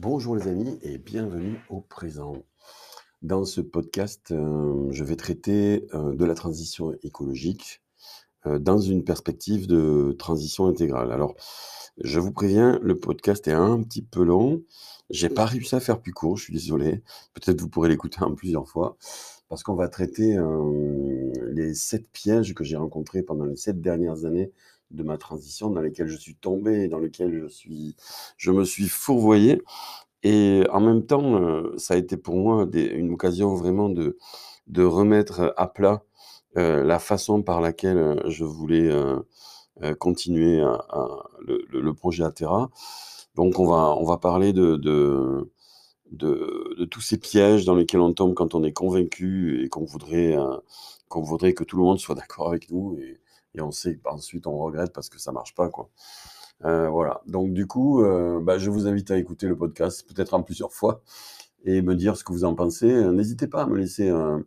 Bonjour les amis et bienvenue au présent. Dans ce podcast, euh, je vais traiter euh, de la transition écologique euh, dans une perspective de transition intégrale. Alors, je vous préviens, le podcast est un petit peu long. J'ai pas réussi à faire plus court, je suis désolé. Peut-être vous pourrez l'écouter en plusieurs fois parce qu'on va traiter les sept pièges que j'ai rencontrés pendant les sept dernières années de ma transition dans lesquelles je suis tombé, dans lesquelles je, suis, je me suis fourvoyé. Et en même temps, euh, ça a été pour moi une occasion vraiment de, de remettre à plat euh, la façon par laquelle euh, je voulais continuer le, projet Atera. Donc on va, on va parler de, de, de, tous ces pièges dans lesquels on tombe quand on est convaincu et qu'on voudrait, voudrait que tout le monde soit d'accord avec nous. Et on sait qu'ensuite on regrette parce que ça marche pas, quoi. Euh, voilà. Donc du coup, euh, bah, je vous invite à écouter le podcast, peut-être en plusieurs fois, et me dire ce que vous en pensez. N'hésitez pas à me laisser euh,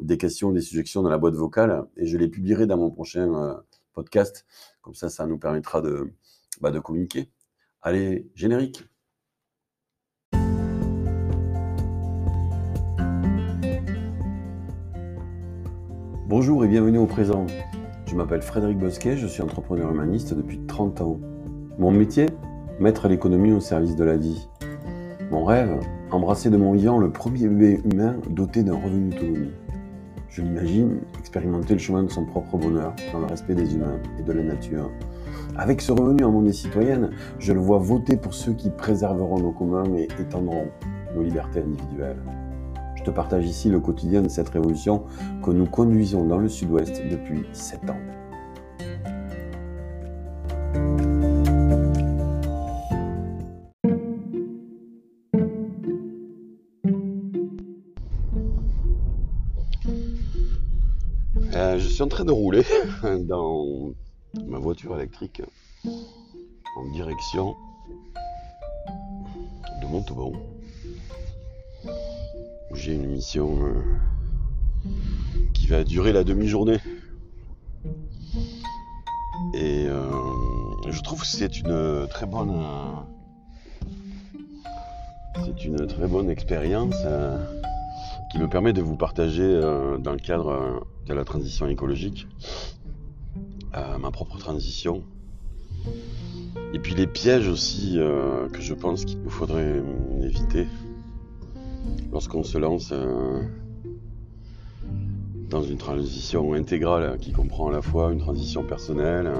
des questions, des suggestions dans la boîte vocale, et je les publierai dans mon prochain podcast. Comme ça, ça nous permettra de, bah, de communiquer. Allez, générique. Bonjour et bienvenue au présent. Je m'appelle Frédéric Bosquet, je suis entrepreneur humaniste depuis 30 ans. Mon métier? Mettre l'économie au service de la vie. Mon rêve? Embrasser de mon vivant le premier bébé humain doté d'un revenu autonome. Je l'imagine expérimenter le chemin de son propre bonheur dans le respect des humains et de la nature. Avec ce revenu en monnaie citoyenne, je le vois voter pour ceux qui préserveront nos communs et étendront nos libertés individuelles. Je te partage ici le quotidien de cette révolution que nous conduisons dans le sud-ouest depuis 7 ans. Euh, je suis en train de rouler dans ma voiture électrique en direction de Montauban j'ai une mission euh, qui va durer la demi-journée. Et euh, je trouve que c'est une très bonne. c'est une très bonne expérience euh, qui me permet de vous partager dans le cadre de la transition écologique ma propre transition. Et puis les pièges aussi que je pense qu'il nous faudrait éviter lorsqu'on se lance euh, dans une transition intégrale qui comprend à la fois une transition personnelle,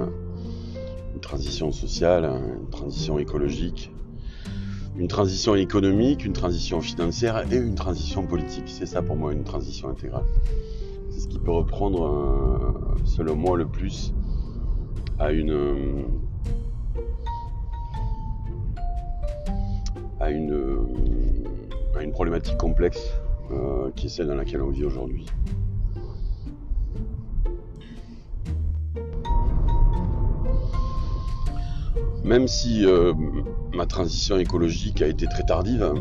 une transition sociale, une transition écologique, une transition économique, une transition financière et une transition politique. C'est ça pour moi une transition intégrale. C'est ce qui peut reprendre, euh, selon moi, le plus à une à une une problématique complexe euh, qui est celle dans laquelle on vit aujourd'hui. Même si euh, ma transition écologique a été très tardive,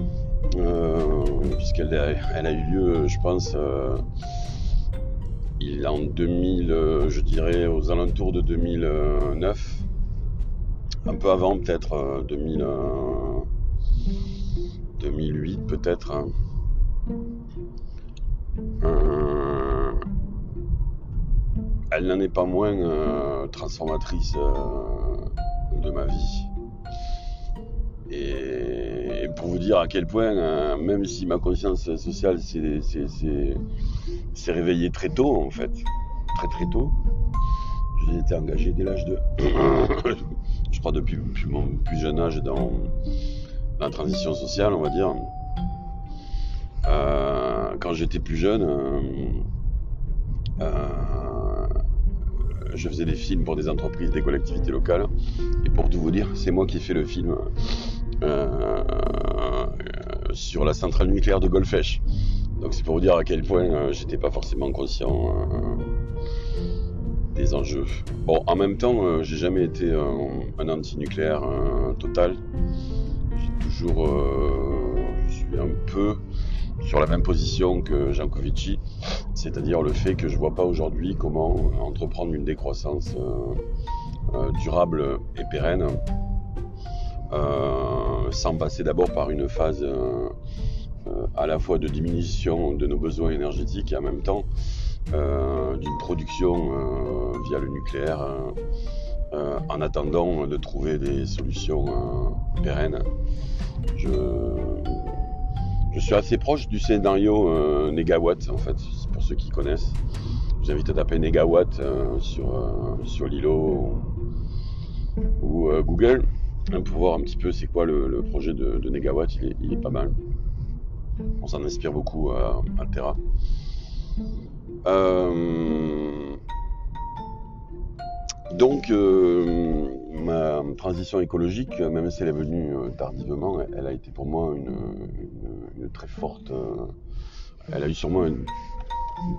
euh, puisqu'elle a, elle a, eu lieu, je pense, il en 2000, je dirais aux alentours de 2009, un peu avant peut-être 2000. 2008 peut-être. Hein. Euh, elle n'en est pas moins euh, transformatrice euh, de ma vie. Et, pour vous dire à quel point, même si ma conscience sociale s'est réveillée très tôt en fait, très très tôt, j'ai été engagé dès l'âge de, je crois depuis, depuis, mon plus jeune âge dans la transition sociale, on va dire. Euh, quand j'étais plus jeune, euh, euh, je faisais des films pour des entreprises, des collectivités locales. Et pour tout vous dire, c'est moi qui ai fait le film sur la centrale nucléaire de Golfech. Donc c'est pour vous dire à quel point j'étais pas forcément conscient des enjeux. Bon, en même temps, j'ai jamais été un anti-nucléaire total euh, je suis un peu sur la même position que Jancovici, c'est-à-dire le fait que je ne vois pas aujourd'hui comment entreprendre une décroissance euh, euh, durable et pérenne sans passer d'abord par une phase à la fois de diminution de nos besoins énergétiques et en même temps d'une production via le nucléaire en attendant de trouver des solutions pérennes. Je, je suis assez proche du scénario euh, Negawatt, en fait, pour ceux qui connaissent. Je vous invite à taper Negawatt euh, sur, euh, sur Lilo ou, Google hein, pour voir un petit peu c'est quoi le, projet de, Negawatt. Il est, pas mal. On s'en inspire beaucoup à Altera. Donc, ma transition écologique, même si elle est venue euh, tardivement, elle a été pour moi une, très forte. Euh, elle a eu sûrement une,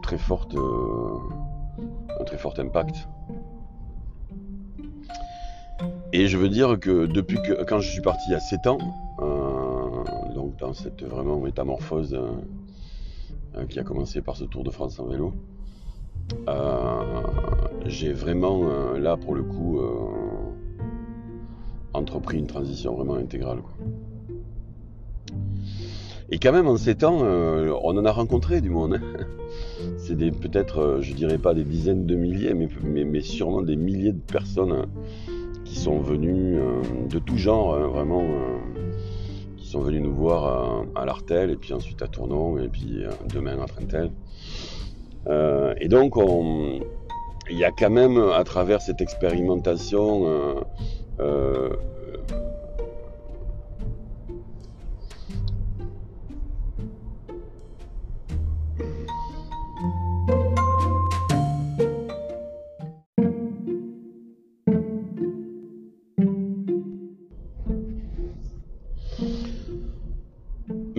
très forte, euh, un très fort impact. Et je veux dire que depuis que quand je suis parti à 7 ans, donc dans cette vraiment métamorphose qui a commencé par ce Tour de France en vélo, j'ai vraiment là pour le coup entrepris une transition vraiment intégrale. Et quand même, en ces temps, euh, on en a rencontré du monde. C'est peut-être, euh, je dirais pas des dizaines de milliers, mais, sûrement des milliers de personnes qui sont venues euh, de tout genre, hein, vraiment, qui sont venues nous voir à, l'Artel, et puis ensuite à Tournon, et puis demain à Frentel. et donc, il y a quand même, à travers cette expérimentation, euh,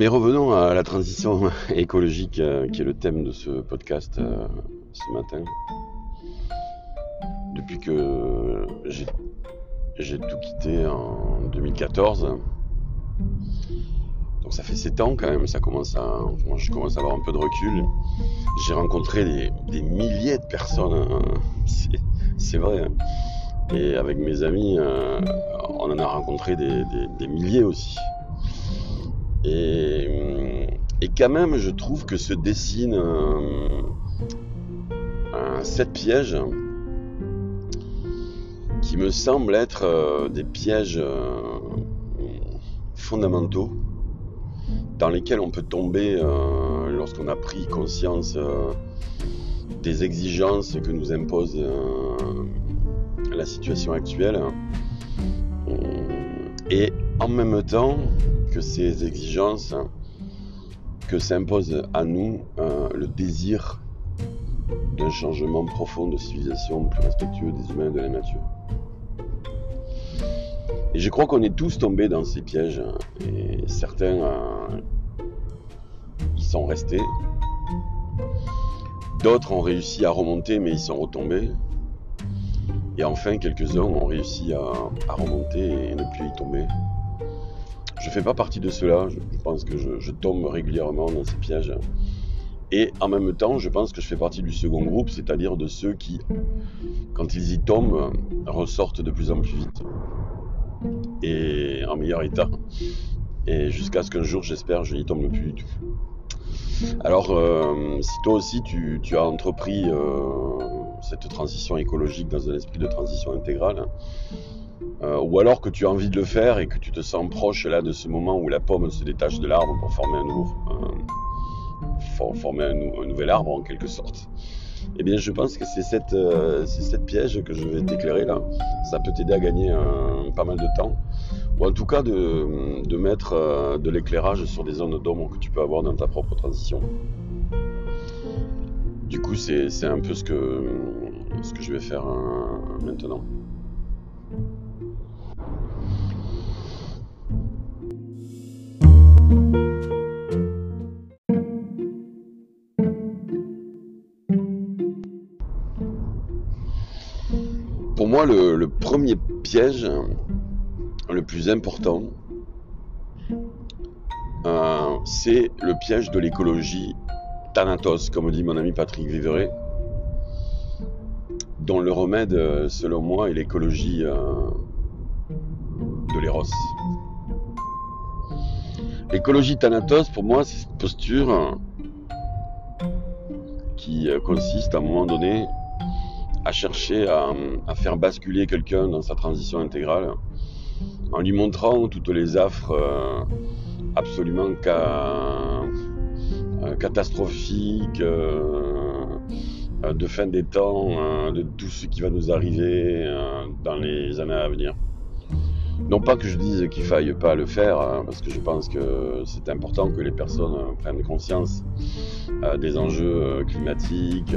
Mais revenons à la transition écologique euh, qui est le thème de ce podcast euh, ce matin. Depuis que j'ai tout quitté en 2014. Donc ça fait 7 ans quand même, ça commence à, moi je commence à avoir un peu de recul. J'ai rencontré des, milliers de personnes, hein. c'est vrai. Hein. Et avec mes amis, euh, on en a rencontré des, milliers aussi. Et, quand même, je trouve que se dessine un, un set piège qui me semblent être euh, des pièges euh, fondamentaux dans lesquels on peut tomber euh, lorsqu'on a pris conscience des exigences que nous impose la situation actuelle. Et en même temps que ces exigences que s'impose à nous le désir d'un changement profond de civilisation plus respectueux des humains et de la nature. Et je crois qu'on est tous tombés dans ces pièges. Et certains, euh, ils sont restés. D'autres ont réussi à remonter, mais ils sont retombés. Et enfin, quelques-uns ont réussi à, remonter et ne plus y tomber. Je ne fais pas partie de cela. Je, pense que je, tombe régulièrement dans ces pièges. Et en même temps, je pense que je fais partie du second groupe, c'est-à-dire de ceux qui, quand ils y tombent, ressortent de plus en plus vite et en meilleur état. Et jusqu'à ce qu'un jour, j'espère, je n'y tombe plus du tout. Alors, euh, si toi aussi tu, as entrepris euh, cette transition écologique dans un esprit de transition intégrale, euh, ou alors que tu as envie de le faire et que tu te sens proche là de ce moment où la pomme se détache de l'arbre pour former un, nouveau, former un, nouvel arbre en quelque sorte, eh bien, je pense que c'est cette, euh, piège que je vais t'éclairer là. Ça peut t'aider à gagner pas mal de temps. Ou en tout cas, de, mettre euh, de l'éclairage sur des zones d'ombre que tu peux avoir dans ta propre transition. Du coup, c'est un peu ce que, je vais faire maintenant. Moi, le, premier piège, le plus important, euh, c'est le piège de l'écologie Thanatos, comme dit mon ami Patrick Viveret, dont le remède, selon moi, est l'écologie euh, de l'éros. Écologie Thanatos, pour moi, c'est cette posture qui euh, consiste à un moment donné à chercher à, faire basculer quelqu'un dans sa transition intégrale en lui montrant toutes les affres euh, absolument euh, catastrophiques de fin des temps, de tout ce qui va nous arriver dans les années à venir. Non pas que je dise qu'il faille pas le faire, hein, parce que je pense que c'est important que les personnes euh, prennent conscience euh, des enjeux euh, climatiques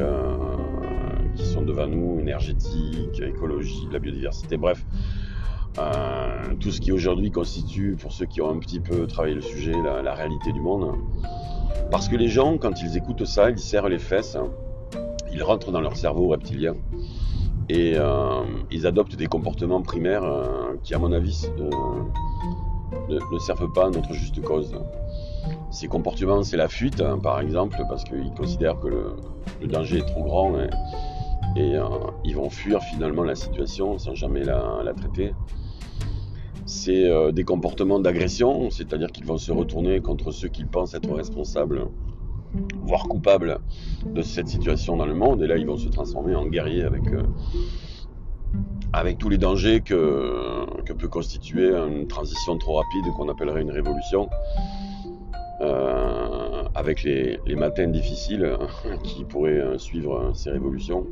qui sont devant nous, énergétiques, écologie, la biodiversité, bref. tout ce qui aujourd'hui constitue, pour ceux qui ont un petit peu travaillé le sujet, la, réalité du monde. Parce que les gens, quand ils écoutent ça, ils serrent les fesses, ils rentrent dans leur cerveau reptilien et euh, ils adoptent des comportements primaires euh, qui, à mon avis, euh, ne, servent pas à notre juste cause. Ces comportements, c'est la fuite, hein, par exemple, parce qu'ils considèrent que le, danger est trop grand hein, et ils vont fuir finalement la situation sans jamais la, traiter. C'est des comportements d'agression, c'est-à-dire qu'ils vont se retourner contre ceux qu'ils pensent être responsables voire coupables de cette situation dans le monde. Et là, ils vont se transformer en guerriers avec, euh, tous les dangers que, peut constituer une transition trop rapide qu'on appellerait une révolution. Euh, avec les, matins difficiles qui pourraient euh, suivre ces révolutions.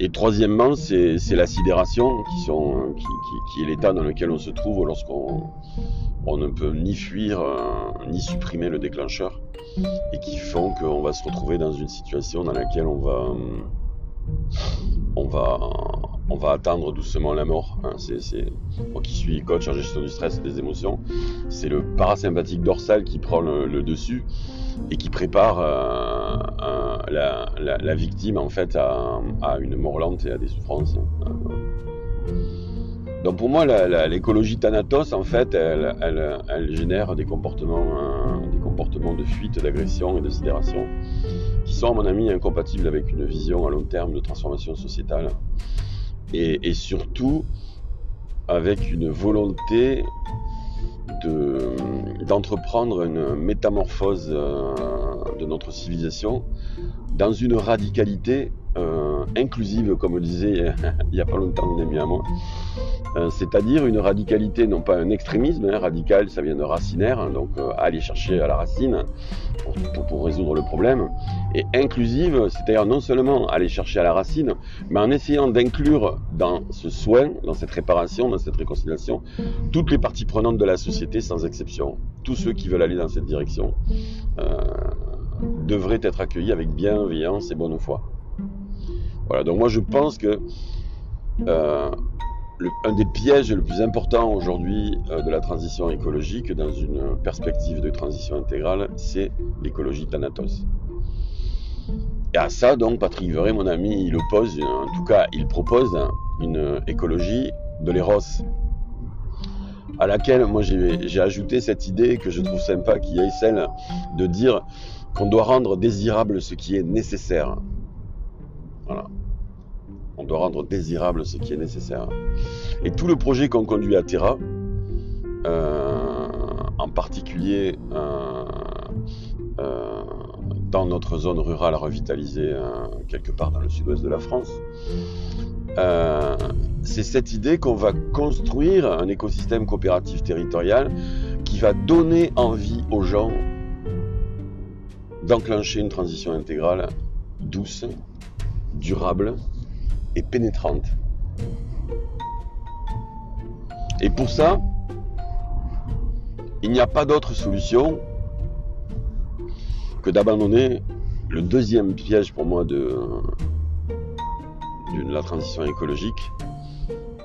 Et troisièmement, c'est la sidération qui, est l'état dans lequel on se trouve lorsqu'on on ne peut ni fuir ni supprimer le déclencheur et qui font qu'on va se retrouver dans une situation dans laquelle on va, on va, on va attendre doucement la mort. Hein. Moi qui suis coach en gestion du stress et des émotions, c'est le parasympathique dorsal qui prend le, dessus et qui prépare euh, la, victime en fait à, une mort lente et à des souffrances. Donc pour moi, l'écologie Thanatos, en fait, elle, génère des comportements, hein, des comportements de fuite, d'agression et de sidération qui sont, à mon avis, incompatibles avec une vision à long terme de transformation sociétale. Et, surtout avec une volonté d'entreprendre une métamorphose euh, de notre civilisation dans une radicalité euh, inclusive, comme disait il n'y a pas longtemps un à moi. Euh, c'est-à-dire une radicalité, non pas un extrémisme, hein, radical ça vient de racinaire, hein, donc euh, aller chercher à la racine pour, résoudre le problème, et inclusive, c'est-à-dire non seulement aller chercher à la racine, mais en essayant d'inclure dans ce soin, dans cette réparation, dans cette réconciliation, toutes les parties prenantes de la société sans exception. Tous ceux qui veulent aller dans cette direction devraient être accueillis avec bienveillance et bonne foi. Voilà, donc moi je pense que euh, un des pièges le plus important aujourd'hui euh, de la transition écologique dans une perspective de transition intégrale, c'est l'écologie Thanatos. Et à ça, donc, Patrick Verret, mon ami, il oppose, en tout cas, il propose une écologie de l'éros, à laquelle moi j'ai ajouté cette idée que je trouve sympa, qui est celle de dire qu'on doit rendre désirable ce qui est nécessaire. Voilà. On doit rendre désirable ce qui est nécessaire. Et tout le projet qu'on conduit à Terra, euh, en particulier euh, euh, dans notre zone rurale revitalisée quelque part dans le sud-ouest de la France, c'est cette idée qu'on va construire un écosystème coopératif territorial qui va donner envie aux gens d'enclencher une transition intégrale douce, durable et pénétrante. Et pour ça, il n'y a pas d'autre solution que d'abandonner le deuxième piège pour moi de, de la transition écologique,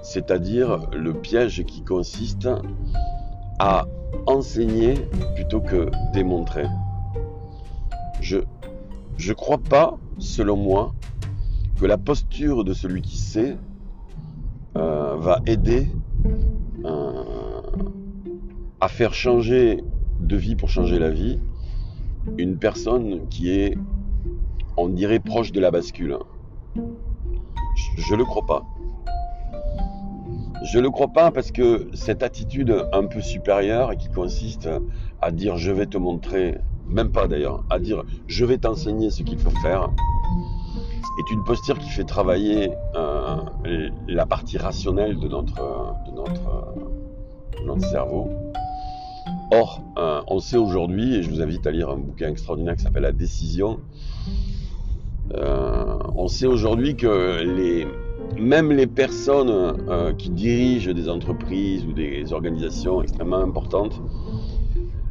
c'est-à-dire le piège qui consiste à enseigner plutôt que démontrer. Je ne crois pas, selon moi, que la posture de celui qui sait euh, va aider euh, à faire changer de vie pour changer la vie une personne qui est, on dirait, proche de la bascule. Je ne le crois pas. Je ne le crois pas parce que cette attitude un peu supérieure qui consiste à dire je vais te montrer, même pas d'ailleurs, à dire je vais t'enseigner ce qu'il faut faire, est une posture qui fait travailler euh, la partie rationnelle de notre, de notre, de notre cerveau. Or, euh, on sait aujourd'hui, et je vous invite à lire un bouquin extraordinaire qui s'appelle La décision, euh, on sait aujourd'hui que les, même les personnes qui dirigent des entreprises ou des organisations extrêmement importantes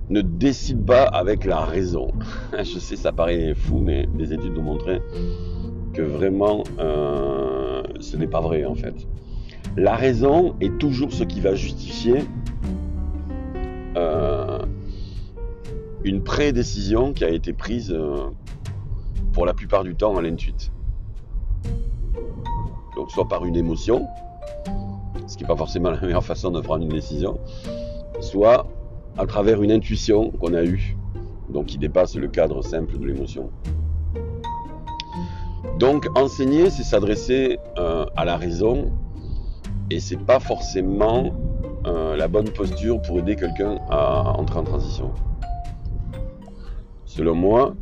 ne décident pas avec la raison. Je sais, ça paraît fou, mais des études nous montrent que vraiment, euh, ce n'est pas vrai en fait. La raison est toujours ce qui va justifier euh, une prédécision qui a été prise pour la plupart du temps à l'intuite donc soit par une émotion, ce qui n'est pas forcément la meilleure façon de prendre une décision, soit à travers une intuition qu'on a eue, donc qui dépasse le cadre simple de l'émotion. Donc enseigner, c'est s'adresser euh, à la raison, et c'est pas forcément euh, la bonne posture pour aider quelqu'un à entrer en transition. Selon moi,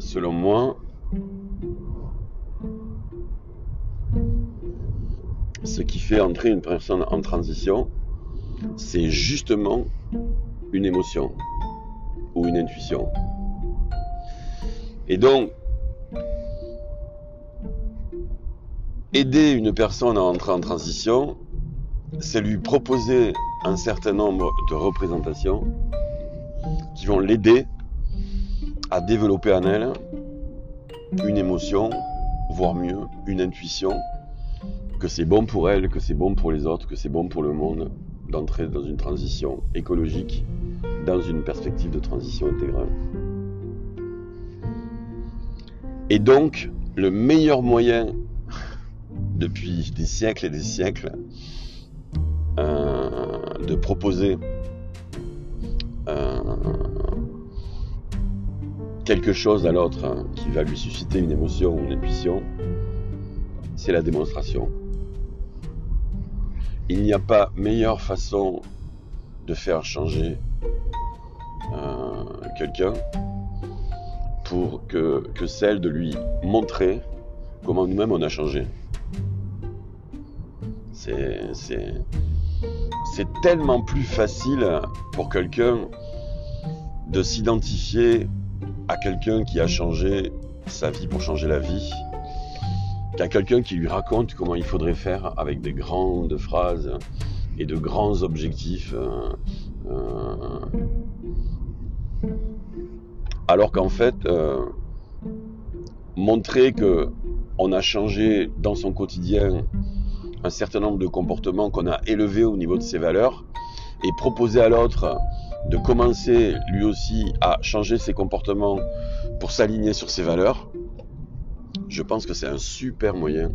selon moi, ce qui fait entrer une personne en transition, c'est justement une émotion ou une intuition. Et donc, aider une personne à entrer en transition, c'est lui proposer un certain nombre de représentations qui vont l'aider à développer en elle une émotion, voire mieux, une intuition, que c'est bon pour elle, que c'est bon pour les autres, que c'est bon pour le monde d'entrer dans une transition écologique, dans une perspective de transition intégrale. Et donc, le meilleur moyen, depuis des siècles et des siècles, euh, de proposer euh, quelque chose à l'autre hein, qui va lui susciter une émotion ou une intuition, c'est la démonstration. Il n'y a pas meilleure façon de faire changer quelqu'un pour que, celle de lui montrer comment nous-mêmes on a changé. C'est tellement plus facile pour quelqu'un de s'identifier à quelqu'un qui a changé sa vie pour changer la vie, qu'à quelqu'un qui lui raconte comment il faudrait faire avec des grandes phrases et de grands objectifs. Euh, alors qu'en fait, euh, montrer que on a changé dans son quotidien un certain nombre de comportements qu'on a élevés au niveau de ses valeurs et proposer à l'autre de commencer lui aussi à changer ses comportements pour s'aligner sur ses valeurs, je pense que c'est un super moyen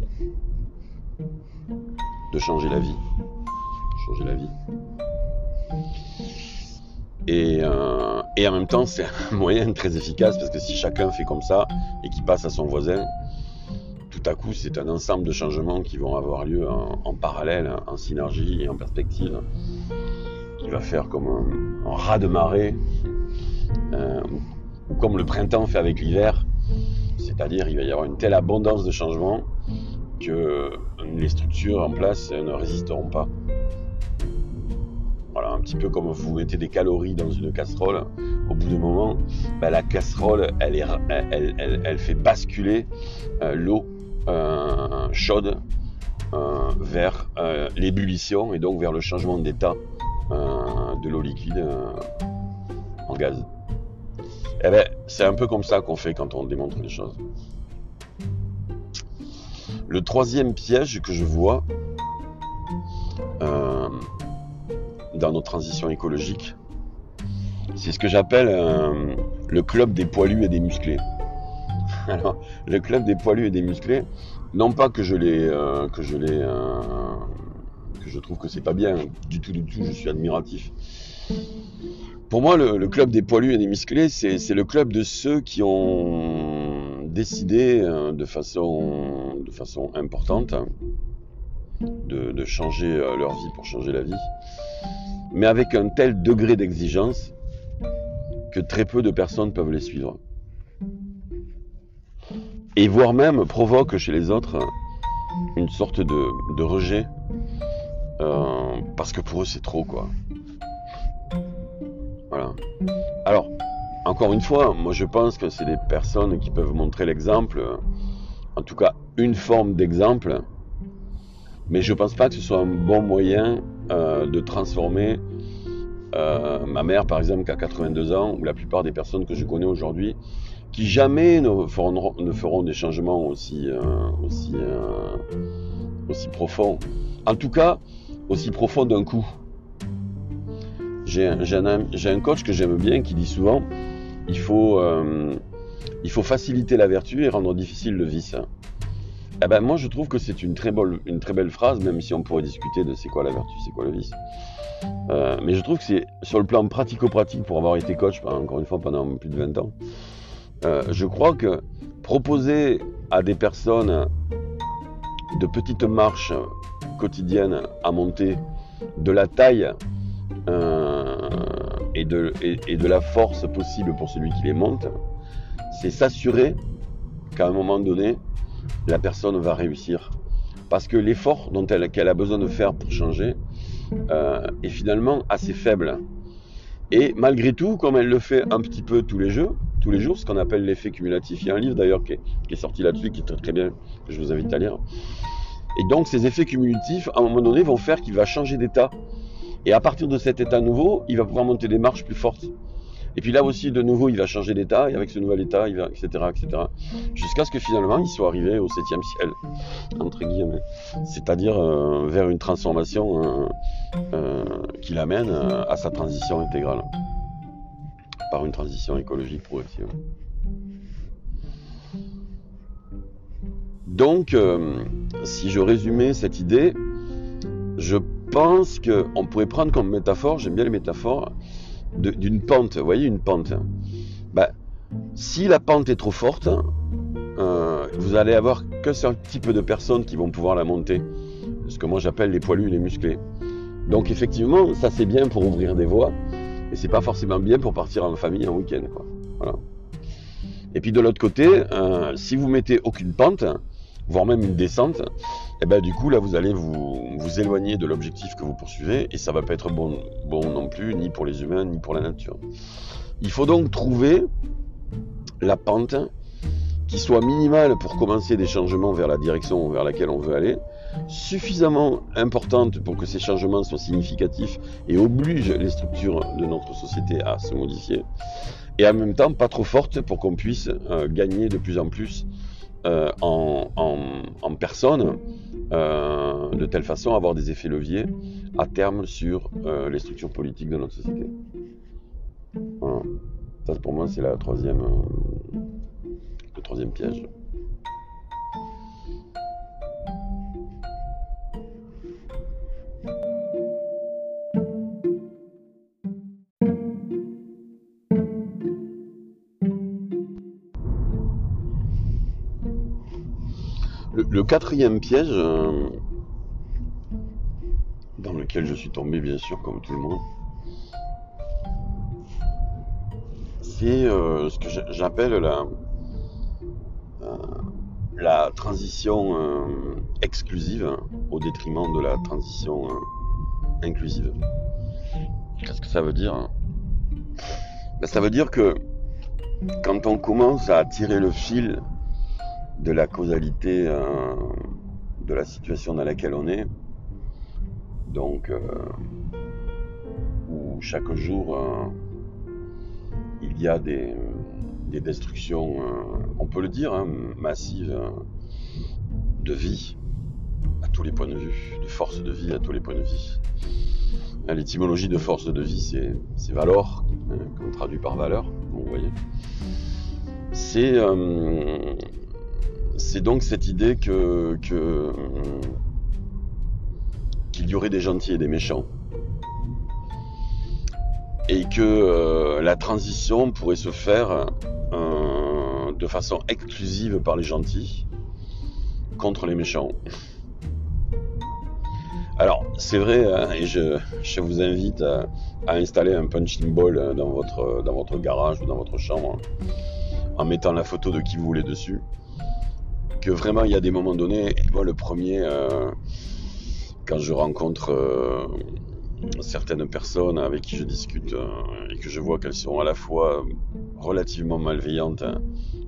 de changer la vie. Changer la vie. Et, euh, et en même temps, c'est un moyen très efficace parce que si chacun fait comme ça et qu'il passe à son voisin, tout à coup, c'est un ensemble de changements qui vont avoir lieu en, parallèle, en synergie et en perspective qui va faire comme un, raz de marée, euh, ou comme le printemps fait avec l'hiver, c'est-à-dire il va y avoir une telle abondance de changements que les structures en place ne résisteront pas. Petit peu comme vous mettez des calories dans une casserole, au bout d'un moment, bah, la casserole, elle, est, elle, fait basculer euh, l'eau euh, chaude vers l'ébullition et donc vers le changement d'état euh, de l'eau liquide euh, en gaz. Eh ben, c'est un peu comme ça qu'on fait quand on démontre les choses. Le troisième piège que je vois euh, dans nos transitions écologiques, c'est ce que j'appelle le club des poilus et des musclés. Alors, le club des poilus et des musclés, non pas que je l'ai que je l'ai je trouve que c'est pas bien. Du tout, du tout, je suis admiratif. Pour moi, le, club des poilus et des musclés, c'est le club de ceux qui ont décidé euh, de, façon, de façon importante de, de changer euh, leur vie pour changer la vie, mais avec un tel degré d'exigence que très peu de personnes peuvent les suivre. Et voire même provoque chez les autres une sorte de, rejet, euh, parce que pour eux c'est trop quoi. Voilà. Alors, encore une fois, moi je pense que c'est des personnes qui peuvent montrer l'exemple, en tout cas une forme d'exemple, mais je pense pas que ce soit un bon moyen euh, de transformer euh, ma mère, par exemple, qui a 82 ans, ou la plupart des personnes que je connais aujourd'hui, qui jamais ne feront, des changements aussi, euh, aussi, profonds. En tout cas, aussi profonds d'un coup. J'ai un, coach que j'aime bien qui dit souvent il faut faciliter la vertu et rendre difficile le vice. Eh ben, moi, je trouve que c'est une, très belle, une très belle phrase, même si on pourrait discuter de c'est quoi la vertu, c'est quoi le vice. Euh, mais je trouve que c'est sur le plan pratico-pratique, pour avoir été coach, encore une fois, pendant plus de 20 ans, euh, je crois que proposer à des personnes de petites marches quotidiennes à monter, de la taille euh, et, de, et de la force possible pour celui qui les monte, c'est s'assurer qu'à un moment donné, la personne va réussir. Parce que l'effort dont elle, qu'elle a besoin de faire pour changer euh, est finalement assez faible. Et malgré tout, comme elle le fait un petit peu tous les jours, tous les jours, ce qu'on appelle l'effet cumulatif, il y a un livre d'ailleurs qui, est sorti là-dessus, qui est très, très bien, que je vous invite à lire. Et donc ces effets cumulatifs, à un moment donné, vont faire qu'il va changer d'état. Et à partir de cet état nouveau, il va pouvoir monter des marches plus fortes. Et puis là aussi, de nouveau, il va changer d'état, et avec ce nouvel état, il va, etc., etc., jusqu'à ce que finalement, il soit arrivé au septième ciel, entre guillemets. C'est-à-dire euh, vers une transformation euh, euh, qui l'amène à sa transition intégrale, par une transition écologique progressive. Donc, si je résumais cette idée, je pense qu'on pourrait prendre comme métaphore, j'aime bien les métaphores, d'une pente, vous voyez une pente. Bah, si la pente est trop forte, euh, vous allez avoir qu'un seul type de personnes qui vont pouvoir la monter. Ce que moi j'appelle les poilus, les musclés. Donc effectivement, ça c'est bien pour ouvrir des voies, mais c'est pas forcément bien pour partir en famille en week-end. Et puis de l'autre côté, euh, si vous mettez aucune pente, voire même une descente, et eh ben du coup là vous allez vous, éloigner de l'objectif que vous poursuivez et ça va pas être bon, bon non plus ni pour les humains ni pour la nature. Il faut donc trouver la pente qui soit minimale pour commencer des changements vers la direction vers laquelle on veut aller, suffisamment importante pour que ces changements soient significatifs et obligent les structures de notre société à se modifier, et en même temps pas trop forte pour qu'on puisse euh, gagner de plus en plus euh, en, personne, euh, de telle façon à avoir des effets leviers à terme sur euh, les structures politiques de notre société. Ça, pour moi, c'est la troisième, le troisième piège. Le, quatrième piège, euh, dans lequel je suis tombé bien sûr comme tout le monde, c'est euh, ce que j'appelle la, euh, transition exclusive au détriment de la transition inclusive. Qu'est-ce que ça veut dire ben, Ça veut dire que quand on commence à tirer le fil de la causalité euh, de la situation dans laquelle on est. Donc, euh, où chaque jour, euh, il y a des, destructions, on peut le dire, hein, massives de vie à tous les points de vue, de force de vie à tous les points de vue. L'étymologie de force de vie, c'est valor, hein, qu'on traduit par valeur, vous voyez. C'est c'est donc cette idée que, qu'il y aurait des gentils et des méchants. Et que euh, la transition pourrait se faire euh, de façon exclusive par les gentils contre les méchants. Alors, c'est vrai, hein, et je, vous invite à, installer un punching ball dans votre, dans votre garage ou dans votre chambre en mettant la photo de qui vous voulez dessus. Que vraiment, il y a des moments donnés, et moi, le premier, euh, quand je rencontre euh, certaines personnes avec qui je discute euh, et que je vois qu'elles sont à la fois relativement malveillantes, hein,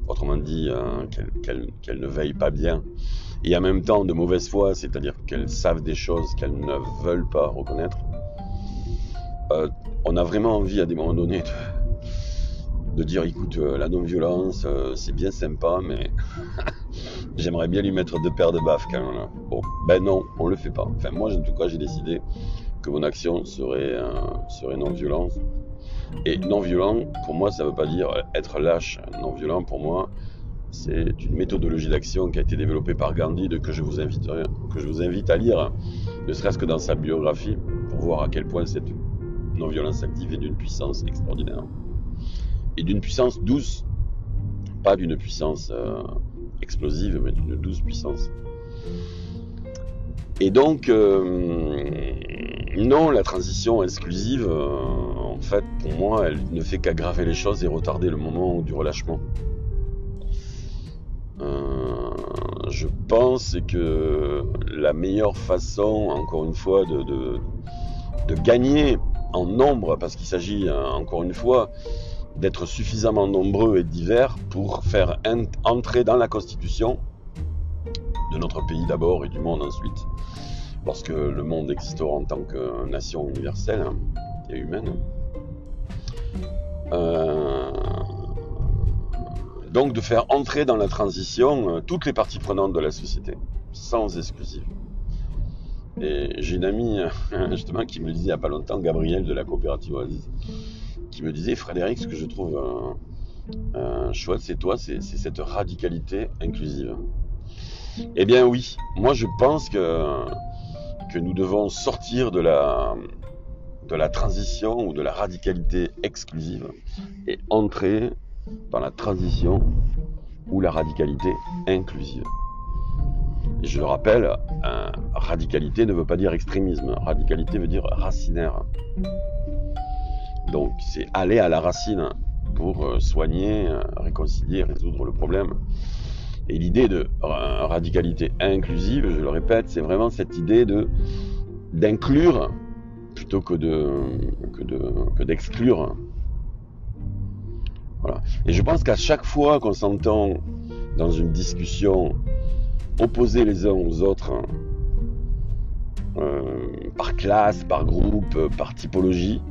autrement dit, qu'elles ne veillent pas bien, et en même temps de mauvaise foi, c'est-à-dire qu'elles savent des choses qu'elles ne veulent pas reconnaître. On a vraiment envie à des moments donnés de, dire écoute, la non-violence, c'est bien sympa, mais j'aimerais bien lui mettre deux paires de baffes quand même. Bon, ben non, on le fait pas. Enfin, moi, en tout cas, j'ai décidé que mon action serait, serait non-violence. Et non-violent, pour moi, ça ne veut pas dire être lâche. Non-violent, pour moi, c'est une méthodologie d'action qui a été développée par Gandhi, que, je vous invite, que je vous invite à lire, ne serait-ce que dans sa biographie, pour voir à quel point cette non-violence active est d'une puissance extraordinaire. Et d'une puissance douce, pas d'une puissance euh, explosive, mais d'une douce puissance. Et donc, euh, non, la transition exclusive, euh, en fait, pour moi, elle ne fait qu'aggraver les choses et retarder le moment du relâchement. Euh, je pense que la meilleure façon, encore une fois, de, gagner en nombre, parce qu'il s'agit, encore une fois, d'être suffisamment nombreux et divers pour faire entrer dans la Constitution de notre pays d'abord et du monde ensuite, lorsque le monde existera en tant que nation universelle et humaine. Euh, donc de faire entrer dans la transition euh, toutes les parties prenantes de la société, sans exclusive. Et j'ai une amie justement qui me disait il n'y a pas longtemps, Gabriel de la coopérative Oasis, me disait Frédéric, ce que je trouve euh, chouette, c'est toi, c'est cette radicalité inclusive. Eh bien oui, moi je pense que, que nous devons sortir de la, de la transition ou de la radicalité exclusive et entrer dans la transition ou la radicalité inclusive. Et je le rappelle, radicalité ne veut pas dire extrémisme, radicalité veut dire racinaire. Donc c'est aller à la racine pour euh, soigner, euh, réconcilier, résoudre le problème. Et l'idée de radicalité inclusive, je le répète, c'est vraiment cette idée d'inclure plutôt que de que d'exclure. Et je pense qu'à chaque fois qu'on s'entend dans une discussion opposer les uns aux autres, euh, par classe, par groupe, par typologie,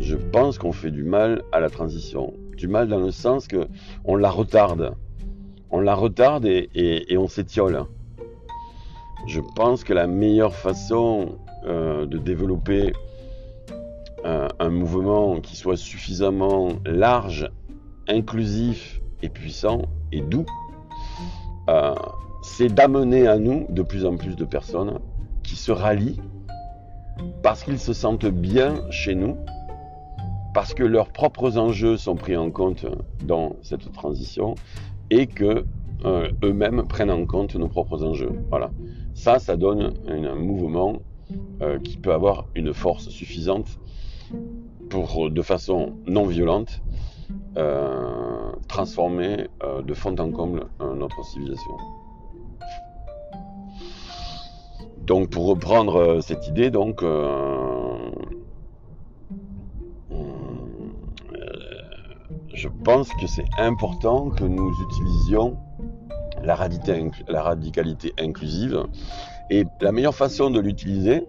je pense qu'on fait du mal à la transition. Du mal dans le sens que on la retarde. On la retarde et, on s'étiole. Je pense que la meilleure façon euh, de développer euh, un mouvement qui soit suffisamment large inclusif et puissant et doux, euh, c'est d'amener à nous de plus en plus de personnes qui se rallient parce qu'ils se sentent bien chez nous, parce que leurs propres enjeux sont pris en compte dans cette transition et que euh, eux-mêmes prennent en compte nos propres enjeux. Voilà. Ça, ça donne un mouvement euh, qui peut avoir une force suffisante pour, de façon non violente, euh, transformer de fond en comble notre civilisation. Donc pour reprendre cette idée, donc je pense que c'est important que nous utilisions la radicalité, inclusive. Et la meilleure façon de l'utiliser,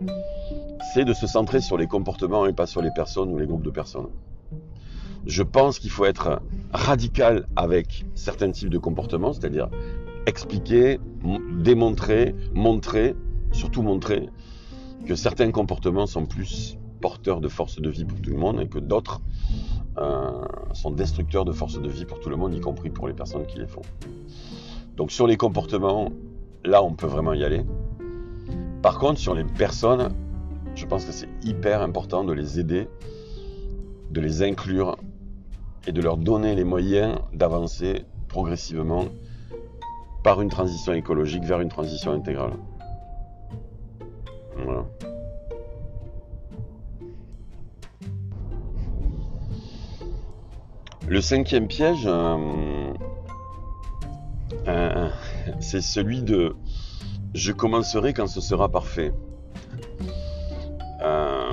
c'est de se centrer sur les comportements et pas sur les personnes ou les groupes de personnes. Je pense qu'il faut être radical avec certains types de comportements, c'est-à-dire expliquer, démontrer, montrer, surtout montrer que certains comportements sont plus porteurs de force de vie pour tout le monde et que d'autres sont destructeurs de force de vie pour tout le monde, y compris pour les personnes qui les font. Donc sur les comportements, là on peut vraiment y aller. Par contre, sur les personnes, je pense que c'est hyper important de les aider, de les inclure et de leur donner les moyens d'avancer progressivement par une transition écologique vers une transition intégrale. Voilà. Le cinquième piège, euh, euh, c'est celui de je commencerai quand ce sera parfait. Euh,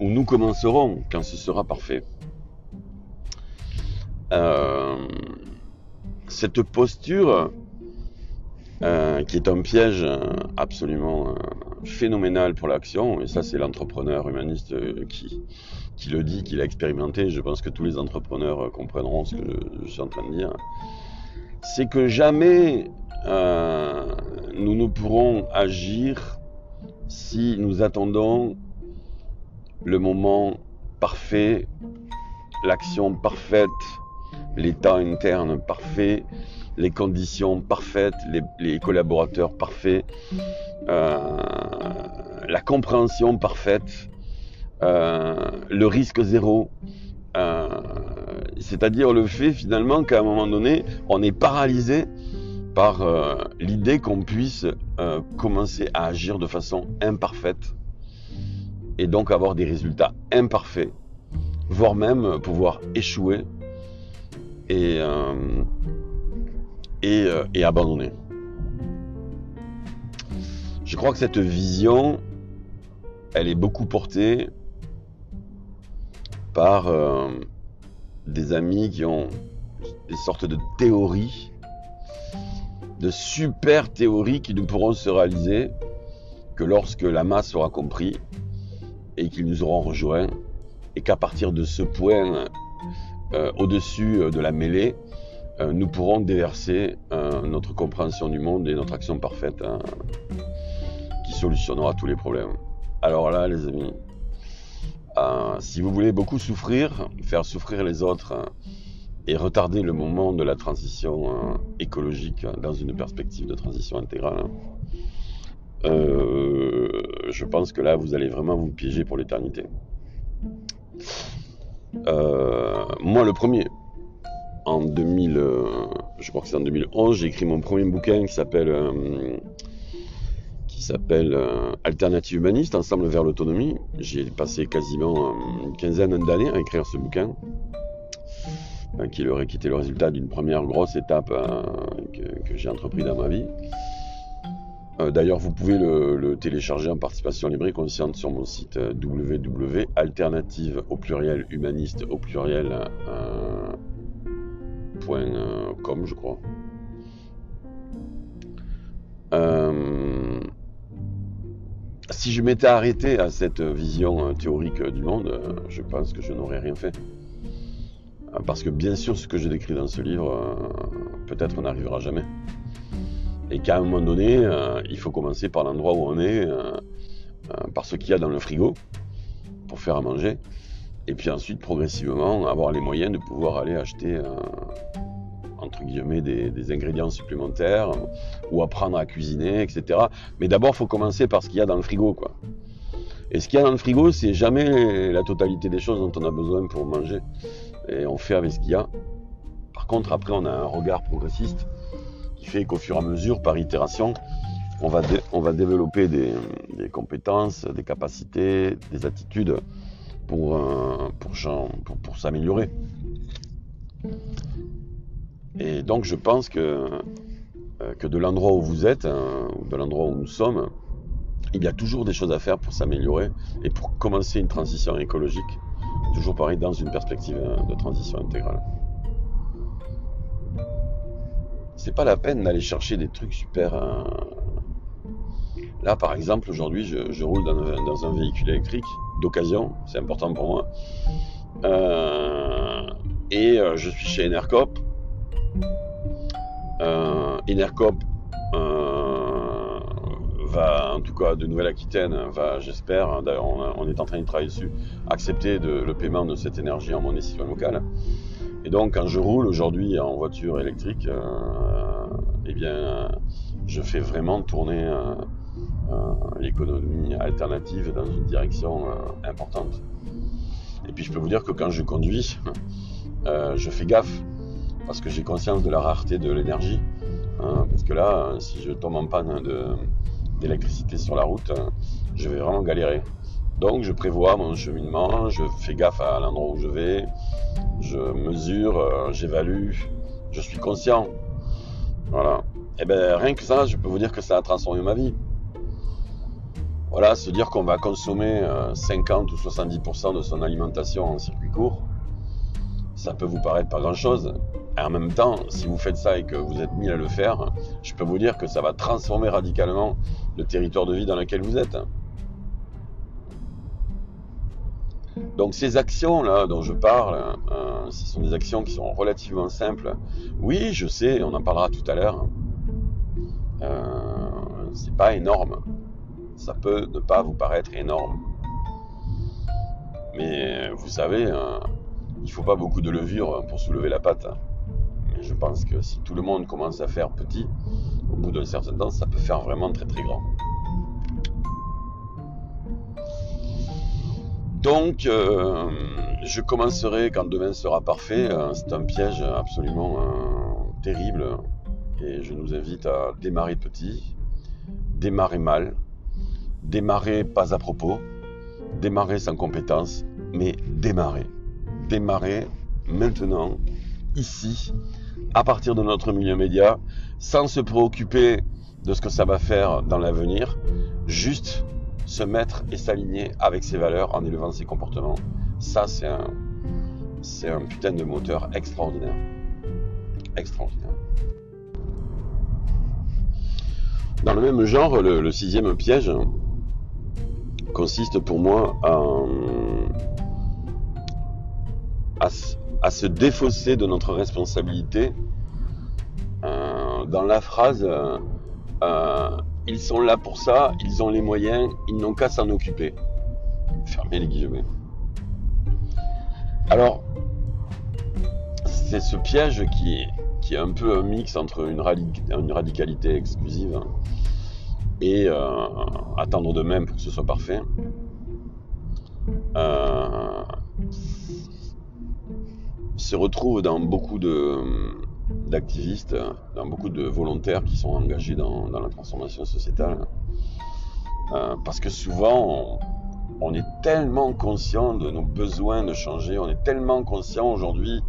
ou nous commencerons quand ce sera parfait. cette posture, qui est un piège absolument phénoménal pour l'action, et ça c'est l'entrepreneur humaniste qui, qui le dit, qui l'a expérimenté, je pense que tous les entrepreneurs euh, comprendront ce que je, suis en train de dire, c'est que jamais euh, nous ne pourrons agir si nous attendons le moment parfait, l'action parfaite, l'état interne parfait, les conditions parfaites, les, collaborateurs parfaits, euh, la compréhension parfaite, euh, le risque zéro. Euh, c'est-à-dire le fait finalement qu'à un moment donné, on est paralysé par l'idée qu'on puisse commencer à agir de façon imparfaite et donc avoir des résultats imparfaits, voire même pouvoir échouer et, et, et abandonner. Je crois que cette vision, elle est beaucoup portée par euh, des amis qui ont des sortes de théories, de super théories qui ne pourront se réaliser que lorsque la masse aura compris et qu'ils nous auront rejoints et qu'à partir de ce point euh, au-dessus euh, de la mêlée, nous pourrons déverser notre compréhension du monde et notre action parfaite hein, qui solutionnera tous les problèmes. Alors là, les amis, euh, si vous voulez beaucoup souffrir, faire souffrir les autres euh, et retarder le moment de la transition euh, écologique dans une perspective de transition intégrale, je pense que là, vous allez vraiment vous piéger pour l'éternité. moi, le premier, en 2000, je crois que c'est en 2011, j'ai écrit mon premier bouquin qui s'appelle s'appelle euh, Alternative humaniste, Ensemble vers l'autonomie. J'ai passé quasiment euh, une quinzaine d'années à écrire ce bouquin, euh, qui, quitté le résultat d'une première grosse étape que, j'ai entrepris dans ma vie. D'ailleurs, vous pouvez le, télécharger en participation libre et consciente sur mon site www.alternative au pluriel humaniste au pluriel je crois. si je m'étais arrêté à cette vision euh, théorique du monde, euh, je pense que je n'aurais rien fait. Euh, parce que bien sûr, ce que je décris dans ce livre, peut-être n'arrivera jamais. Et qu'à un moment donné, il faut commencer par l'endroit où on est, par ce qu'il y a dans le frigo, pour faire à manger. Et puis ensuite, progressivement, avoir les moyens de pouvoir aller acheter entre guillemets des, ingrédients supplémentaires ou apprendre à cuisiner, etc. Mais d'abord, il faut commencer par ce qu'il y a dans le frigo, quoi. Et ce qu'il y a dans le frigo, c'est jamais la totalité des choses dont on a besoin pour manger. Et on fait avec ce qu'il y a. Par contre, après, on a un regard progressiste qui fait qu'au fur et à mesure, par itération, on va, on va développer des, compétences, des capacités, des attitudes pour, euh, pour, s'améliorer. Et donc je pense que, euh, de l'endroit où vous êtes, hein, ou de l'endroit où nous sommes, il y a toujours des choses à faire pour s'améliorer et pour commencer une transition écologique, toujours pareil dans une perspective de transition intégrale. C'est pas la peine d'aller chercher des trucs super. Là, par exemple, aujourd'hui, je, roule dans, un véhicule électrique d'occasion, c'est important pour moi. Euh, et euh, je suis chez Enercop, euh, Enercop va, en tout cas de Nouvelle-Aquitaine, va, j'espère, d'ailleurs on, est en train de travailler dessus, accepter le paiement de cette énergie en monnaie locale. Et donc quand je roule aujourd'hui en voiture électrique, eh bien je fais vraiment tourner l'économie alternative dans une direction importante. Et puis je peux vous dire que quand je conduis, je fais gaffe parce que j'ai conscience de la rareté de l'énergie. Hein, parce que là, si je tombe en panne d'électricité sur la route, je vais vraiment galérer. Donc je prévois mon cheminement, je fais gaffe à l'endroit où je vais, je mesure, euh, j'évalue, je suis conscient. Voilà. Et eh bien rien que ça, je peux vous dire que ça a transformé ma vie. Voilà, se dire qu'on va consommer 50 euh, ou 70% de son alimentation en circuit court, ça peut vous paraître pas grand-chose. Et en même temps, si vous faites ça et que vous êtes mis à le faire, je peux vous dire que ça va transformer radicalement le territoire de vie dans lequel vous êtes. Donc ces actions-là dont je parle, euh, ce sont des actions qui sont relativement simples. Oui, je sais, on en parlera tout à l'heure. Euh, c'est pas énorme. Ça peut ne pas vous paraître énorme. Mais vous savez, hein, il ne faut pas beaucoup de levure pour soulever la patte. Mais je pense que si tout le monde commence à faire petit, au bout d'un certain temps, ça peut faire vraiment très très grand. Donc, euh, je commencerai quand demain sera parfait. Euh, c'est un piège absolument euh, terrible. Et je nous invite à démarrer petit, démarrer mal, démarrer pas à propos, démarrer sans compétence, mais démarrer. Démarrer maintenant, ici, à partir de notre milieu média, sans se préoccuper de ce que ça va faire dans l'avenir, juste se mettre et s'aligner avec ses valeurs en élevant ses comportements. Ça, c'est un, c'est un putain de moteur extraordinaire. Extraordinaire. Dans le même genre, le, sixième piège consiste pour moi à, à, se défausser de notre responsabilité euh, dans la phrase euh, ils sont là pour ça, ils ont les moyens, ils n'ont qu'à s'en occuper. Fermez les guillemets. Alors, c'est ce piège qui est, qui est un peu un mix entre une radicalité exclusive et euh, attendre de même pour que ce soit parfait. Euh, se retrouve dans beaucoup de, d'activistes, dans beaucoup de volontaires qui sont engagés dans, la transformation sociétale. Euh, parce que souvent, on, est tellement conscient de nos besoins de changer, on est tellement conscient aujourd'hui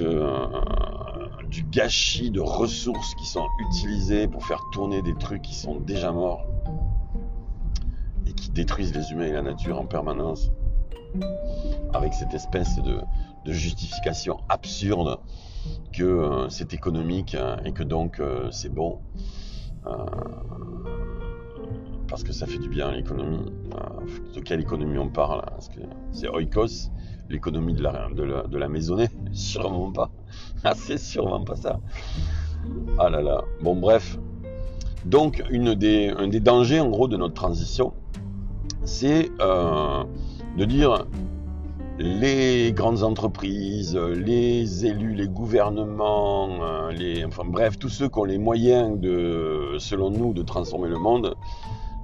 euh, du gâchis de ressources qui sont utilisées pour faire tourner des trucs qui sont déjà morts et qui détruisent les humains et la nature en permanence avec cette espèce de, justification absurde que euh, c'est économique hein, et que donc euh, c'est bon. Euh, parce que ça fait du bien à l'économie. de quelle économie on parle que c'est oikos, l'économie de la, de, la, maisonnée Sûrement pas. Ah, c'est sûrement pas ça. Ah là là. Bon, bref. Donc, un des dangers, en gros, de notre transition, c'est de dire les grandes entreprises, les élus, les gouvernements, euh, les, enfin bref, tous ceux qui ont les moyens de, selon nous, de transformer le monde,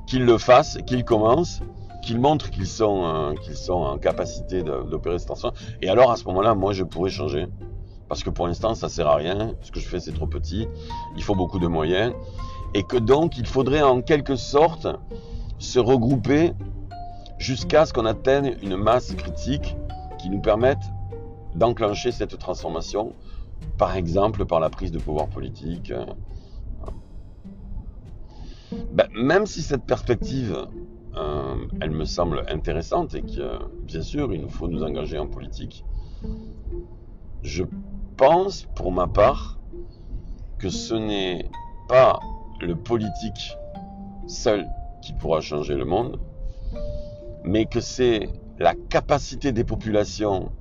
qu'ils le fassent, qu'ils commencent, qu'ils montrent qu'ils sont, euh, qu'ils sont en capacité d'opérer cette transformation. Et alors à ce moment-là, moi, je pourrais changer. Parce que pour l'instant, ça sert à rien. Ce que je fais, c'est trop petit. Il faut beaucoup de moyens. Et que donc, il faudrait en quelque sorte se regrouper jusqu'à ce qu'on atteigne une masse critique qui nous permettent d'enclencher cette transformation, par exemple par la prise de pouvoir politique. Euh, ben, même si cette perspective, euh, elle me semble intéressante et que, bien sûr, il nous faut nous engager en politique, je pense, pour ma part, que ce n'est pas le politique seul qui pourra changer le monde, mais que c'est la capacité des populations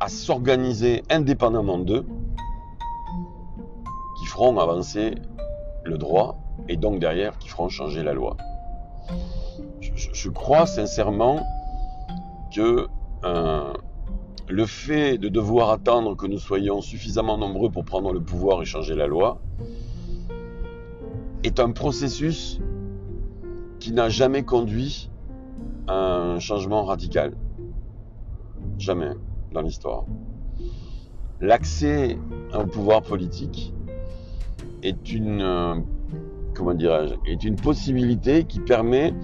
à s'organiser indépendamment d'eux qui feront avancer le droit et donc derrière qui feront changer la loi. Je, crois sincèrement que euh, le fait de devoir attendre que nous soyons suffisamment nombreux pour prendre le pouvoir et changer la loi est un processus qui n'a jamais conduit un changement radical. Jamais dans l'histoire. l'accès au pouvoir politique est une, euh, comment dirais-je, est une possibilité qui permet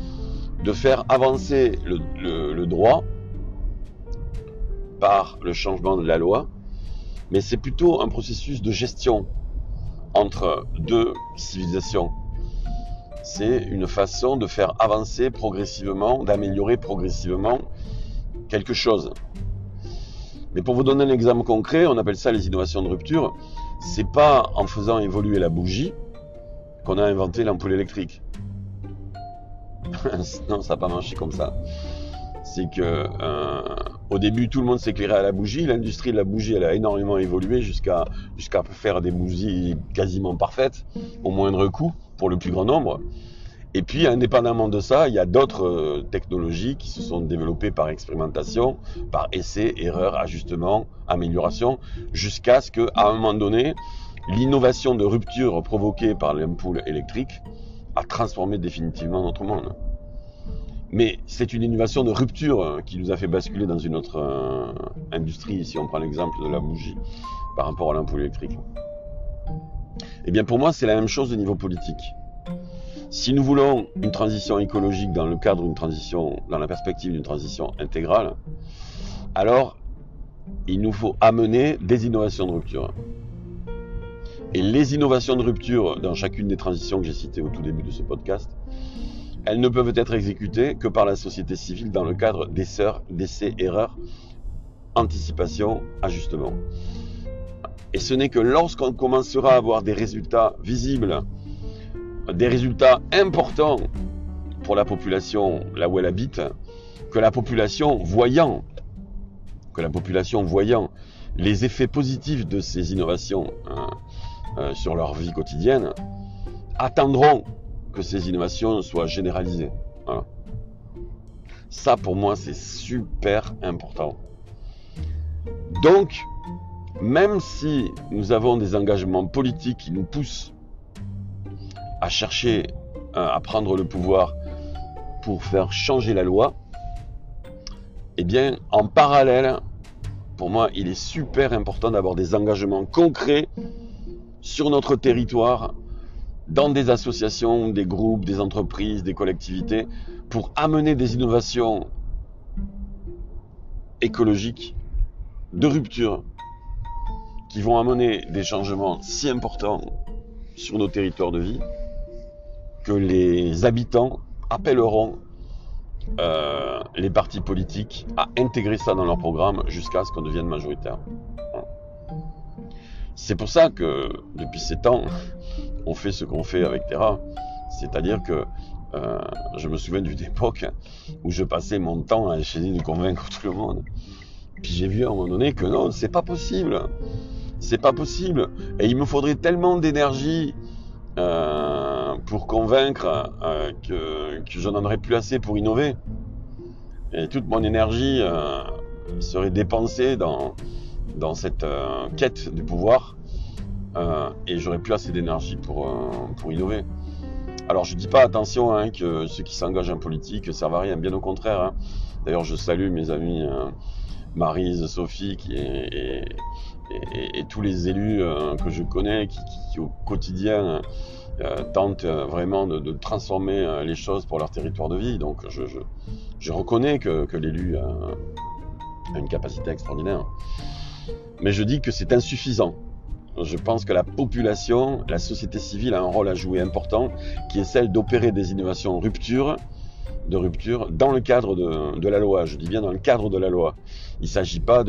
de faire avancer le, droit par le changement de la loi, mais c'est plutôt un processus de gestion entre deux civilisations. C'est une façon de faire avancer progressivement, d'améliorer progressivement quelque chose. Mais pour vous donner un exemple concret, on appelle ça les innovations de rupture. C'est pas en faisant évoluer la bougie qu'on a inventé l'ampoule électrique. non, ça n'a pas marché comme ça. C'est que euh, au début, tout le monde s'éclairait à la bougie. L'industrie de la bougie, a énormément évolué jusqu'à faire des bougies quasiment parfaites, au moindre coût, pour le plus grand nombre. Et puis, indépendamment de ça, il y a d'autres euh, technologies qui se sont développées par expérimentation, par essai, erreur, ajustement, amélioration, jusqu'à ce qu'à un moment donné, l'innovation de rupture provoquée par l'ampoule électrique a transformé définitivement notre monde. Mais c'est une innovation de rupture euh, qui nous a fait basculer dans une autre euh, industrie, si on prend l'exemple de la bougie par rapport à l'ampoule électrique. Eh bien pour moi, c'est la même chose au niveau politique. Si nous voulons une transition écologique dans le cadre d'une transition, dans la perspective d'une transition intégrale, alors il nous faut amener des innovations de rupture. Et les innovations de rupture dans chacune des transitions que j'ai citées au tout début de ce podcast, elles ne peuvent être exécutées que par la société civile dans le cadre d'essais, erreurs, anticipation, ajustement. Et ce n'est que lorsqu'on commencera à avoir des résultats visibles des résultats importants pour la population là où elle habite, que la population voyant, que la population voyant les effets positifs de ces innovations hein, euh, sur leur vie quotidienne, attendront que ces innovations soient généralisées. Ça, pour moi, c'est super important. Donc, même si nous avons des engagements politiques qui nous poussent à chercher à prendre le pouvoir pour faire changer la loi, eh bien, en parallèle, pour moi, il est super important d'avoir des engagements concrets sur notre territoire, dans des associations, des groupes, des entreprises, des collectivités, pour amener des innovations écologiques de rupture qui vont amener des changements si importants sur nos territoires de vie que les habitants appelleront euh, les partis politiques à intégrer ça dans leur programme jusqu'à ce qu'on devienne majoritaire. C'est pour ça que depuis sept ans, on fait ce qu'on fait avec Terra. C'est-à-dire que euh, je me souviens d'une époque où je passais mon temps à essayer de convaincre tout le monde. Puis j'ai vu à un moment donné que non, c'est pas possible. C'est pas possible. Et il me faudrait tellement d'énergie euh, pour convaincre euh, que, que je n'en aurais plus assez pour innover. Et toute mon énergie euh, serait dépensée dans, dans cette quête du pouvoir. et j'aurais plus assez d'énergie pour, pour innover. Alors je dis pas attention hein, que ceux qui s'engagent en politique servent à rien, bien au contraire. Hein. D'ailleurs je salue mes amis Marise, Sophie et, tous les élus euh, que je connais qui, au quotidien euh, tentent euh, vraiment de, transformer les choses pour leur territoire de vie. Donc je, je, reconnais que, que l'élu a, une capacité extraordinaire. Mais je dis que c'est insuffisant. Je pense que la population, la société civile a un rôle à jouer important, qui est celle d'opérer des innovations de rupture dans le cadre de, de, la loi. Je dis bien dans le cadre de la loi. Il ne s'agit pas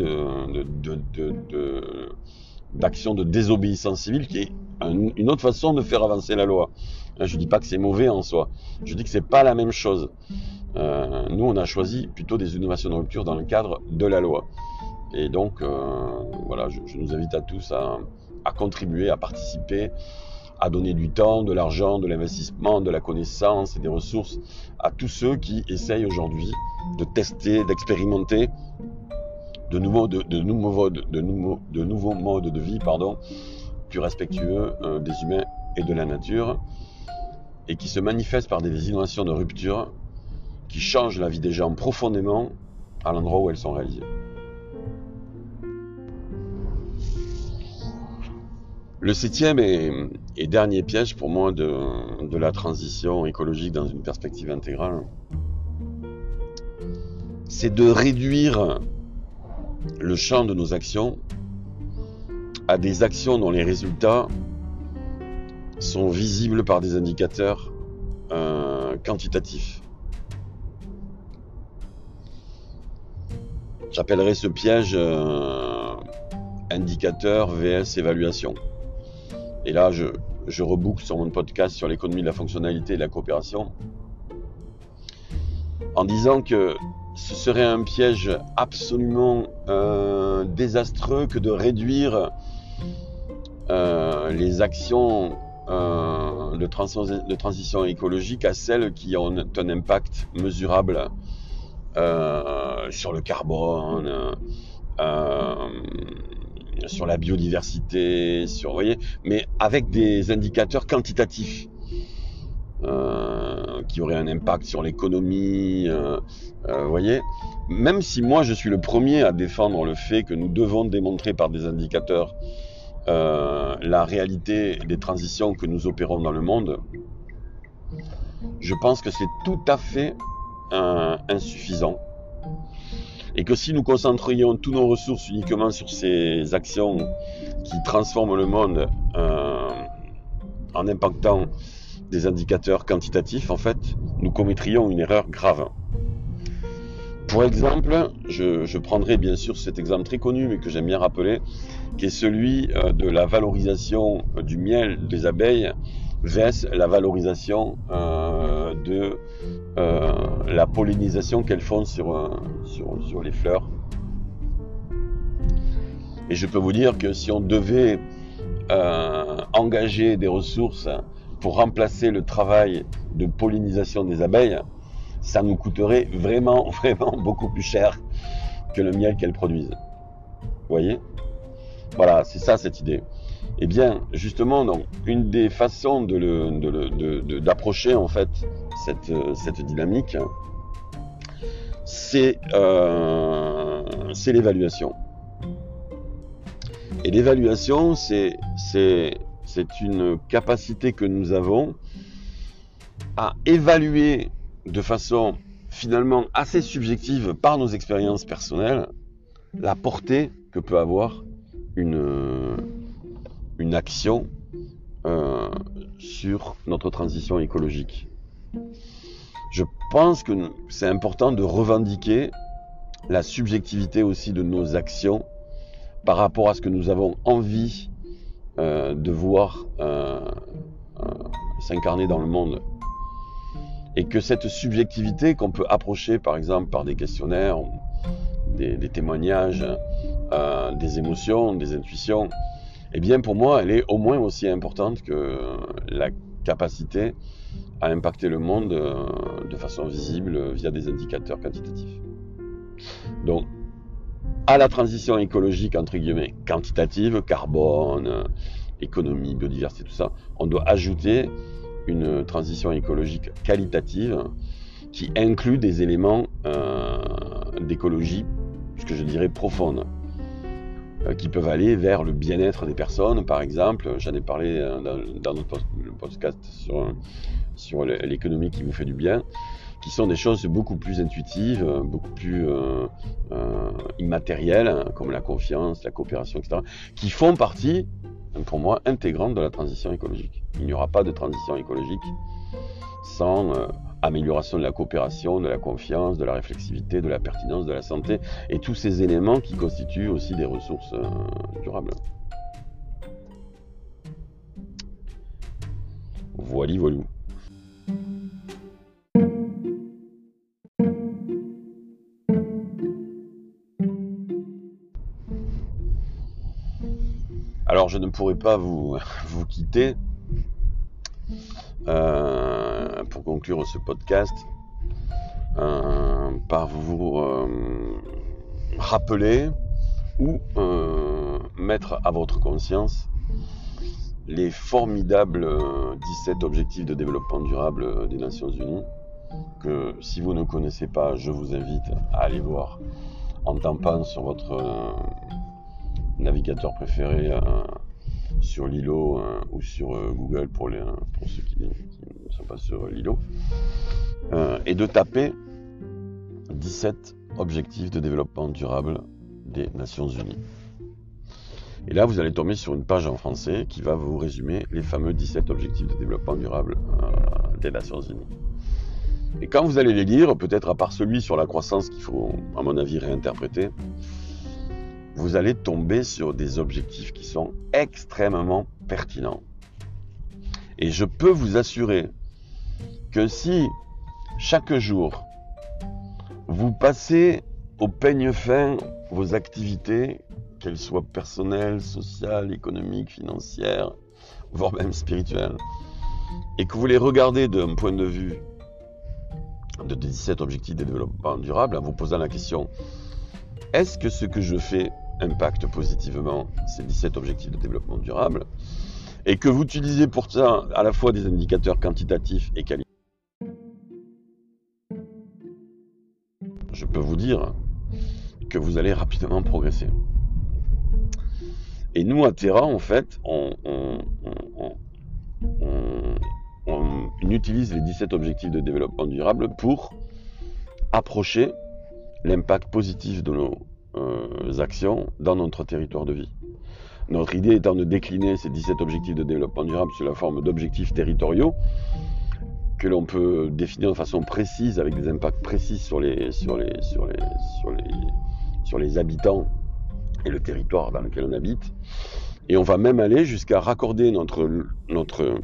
d'action de, désobéissance civile qui est une autre façon de faire avancer la loi. Je ne dis pas que c'est mauvais en soi. Je dis que c'est pas la même chose. Euh, nous, on a choisi plutôt des innovations de rupture dans le cadre de la loi. Et donc, euh, je, nous invite à tous à, contribuer, à participer, à donner du temps, de l'argent, de l'investissement, de la connaissance et des ressources à tous ceux qui essayent aujourd'hui de tester, d'expérimenter de nouveaux modes de vie pardon, plus respectueux euh, des humains et de la nature, et qui se manifestent par des innovations de rupture qui changent la vie des gens profondément à l'endroit où elles sont réalisées. Le septième et, dernier piège pour moi de, la transition écologique dans une perspective intégrale, c'est de réduire le champ de nos actions à des actions dont les résultats sont visibles par des indicateurs euh, quantitatifs. J'appellerais ce piège euh, indicateur VS évaluation. Et là, je, je reboucle sur mon podcast sur l'économie de la fonctionnalité et de la coopération en disant que ce serait un piège absolument euh, désastreux que de réduire euh, les actions euh, de, de, transition écologique à celles qui ont un impact mesurable sur le carbone, sur la biodiversité, sur, voyez, mais avec des indicateurs quantitatifs. qui auraient un impact sur l'économie, vous voyez, même si moi je suis le premier à défendre le fait que nous devons démontrer par des indicateurs euh, la réalité des transitions que nous opérons dans le monde, je pense que c'est tout à fait euh, insuffisant. Et que si nous concentrions toutes nos ressources uniquement sur ces actions qui transforment le monde euh, en impactant des indicateurs quantitatifs, en fait, nous commettrions une erreur grave. Pour exemple, je, je prendrai bien sûr cet exemple très connu, mais que j'aime bien rappeler, qui est celui euh, de la valorisation euh, du miel des abeilles versus la valorisation euh, de la pollinisation qu'elles font sur, sur, les fleurs. Et je peux vous dire que si on devait engager des ressources pour remplacer le travail de pollinisation des abeilles, ça nous coûterait vraiment, vraiment beaucoup plus cher que le miel qu'elles produisent. Vous voyez? Voilà, c'est ça cette idée. Eh bien, justement, une des façons d'approcher en fait cette, cette dynamique, c'est euh, l'évaluation. Et l'évaluation, c'est une capacité que nous avons à évaluer de façon finalement assez subjective par nos expériences personnelles la portée que peut avoir une, une action euh, sur notre transition écologique. Je pense que c'est important de revendiquer la subjectivité aussi de nos actions par rapport à ce que nous avons envie euh, de voir euh, s'incarner dans le monde et que cette subjectivité qu'on peut approcher par exemple par des questionnaires, des, témoignages, des émotions, des intuitions, eh bien pour moi elle est au moins aussi importante que la capacité à impacter le monde euh, de façon visible via des indicateurs quantitatifs. Donc à la transition écologique entre guillemets quantitative, carbone, économie, biodiversité, tout ça, on doit ajouter une transition écologique qualitative qui inclut des éléments euh, d'écologie, ce que je dirais profonde, qui peuvent aller vers le bien-être des personnes, par exemple. J'en ai parlé euh, dans, notre podcast sur, l'économie qui vous fait du bien, qui sont des choses beaucoup plus intuitives, beaucoup plus immatérielles, comme la confiance, la coopération, etc., qui font partie pour moi, intégrante de la transition écologique. Il n'y aura pas de transition écologique sans euh, amélioration de la coopération, de la confiance, de la réflexivité, de la pertinence, de la santé, et tous ces éléments qui constituent aussi des ressources euh, durables. Voilà, voilà. Alors je ne pourrais pas vous, vous quitter euh, pour conclure ce podcast euh, par vous euh, rappeler ou mettre à votre conscience les formidables 17 objectifs de développement durable des Nations Unies que si vous ne connaissez pas, je vous invite à aller voir en tampant sur votre navigateur préféré sur Lilo hein, ou sur Google pour, pour ceux qui, ne sont pas sur Lilo, et de taper 17 objectifs de développement durable des Nations Unies. Et là, vous allez tomber sur une page en français qui va vous résumer les fameux 17 objectifs de développement durable euh, des Nations Unies. Et quand vous allez les lire, peut-être à part celui sur la croissance qu'il faut, à mon avis, réinterpréter, vous allez tomber sur des objectifs qui sont extrêmement pertinents. Et je peux vous assurer que si chaque jour, vous passez au peigne fin vos activités qu'elles soient personnelles, sociales, économiques, financières, voire même spirituelles, et que vous les regardez d'un point de vue de 17 objectifs de développement durable, en vous posant la question, est-ce que ce que je fais impacte positivement ces 17 objectifs de développement durable et que vous utilisez pour ça à la fois des indicateurs quantitatifs et qualitatifs, je peux vous dire que vous allez rapidement progresser. Et nous, à Terra, en fait, on, utilise les 17 objectifs de développement durable pour approcher l'impact positif de nos euh, actions dans notre territoire de vie. Notre idée étant de décliner ces 17 objectifs de développement durable sous la forme d'objectifs territoriaux que l'on peut définir de façon précise avec des impacts précis sur les, sur les, sur les, sur les, sur les habitants et le territoire dans lequel on habite. Et on va même aller jusqu'à raccorder notre, notre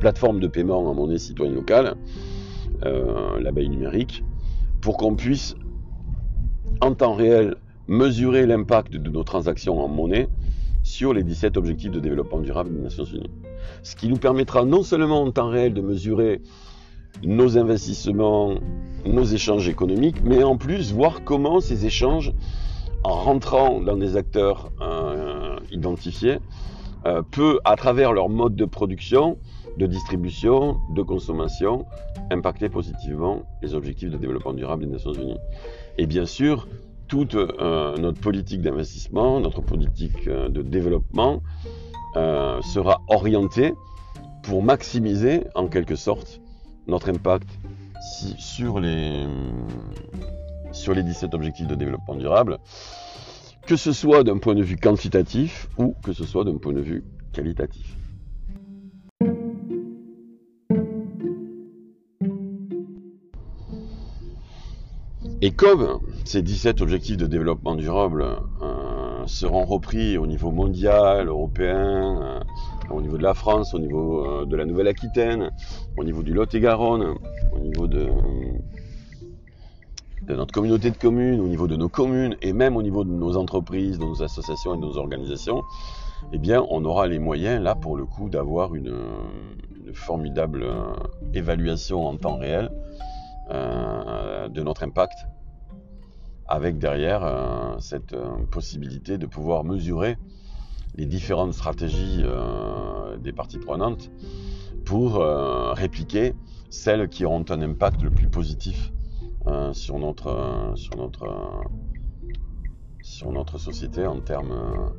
plateforme de paiement en monnaie citoyenne locale, euh, l'abeille numérique, pour qu'on puisse en temps réel mesurer l'impact de nos transactions en monnaie sur les 17 objectifs de développement durable des Nations Unies. Ce qui nous permettra non seulement en temps réel de mesurer nos investissements, nos échanges économiques, mais en plus voir comment ces échanges en rentrant dans des acteurs euh, identifiés, euh, peut, à travers leur mode de production, de distribution, de consommation, impacter positivement les objectifs de développement durable des Nations Unies. Et bien sûr, toute euh, notre politique d'investissement, notre politique de développement sera orientée pour maximiser en quelque sorte notre impact sur les sur les 17 objectifs de développement durable, que ce soit d'un point de vue quantitatif ou que ce soit d'un point de vue qualitatif. Et comme ces 17 objectifs de développement durable euh, seront repris au niveau mondial, européen, euh, au niveau de la France, au niveau euh, de la Nouvelle-Aquitaine, au niveau du Lot-et-Garonne, au niveau de, notre communauté de communes, au niveau de nos communes et même au niveau de nos entreprises, de nos associations et de nos organisations, eh bien, on aura les moyens, là, pour le coup, d'avoir une, formidable évaluation en temps réel de notre impact, avec derrière euh, cette possibilité de pouvoir mesurer les différentes stratégies des parties prenantes pour répliquer celles qui auront un impact le plus positif euh, sur notre euh, sur notre euh, sur notre société en termes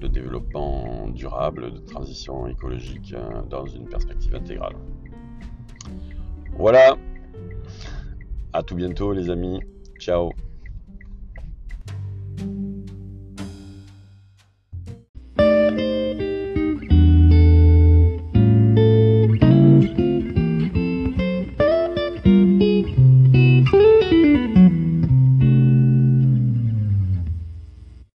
de développement durable, de transition écologique dans une perspective intégrale. Voilà. À tout bientôt les amis. Ciao.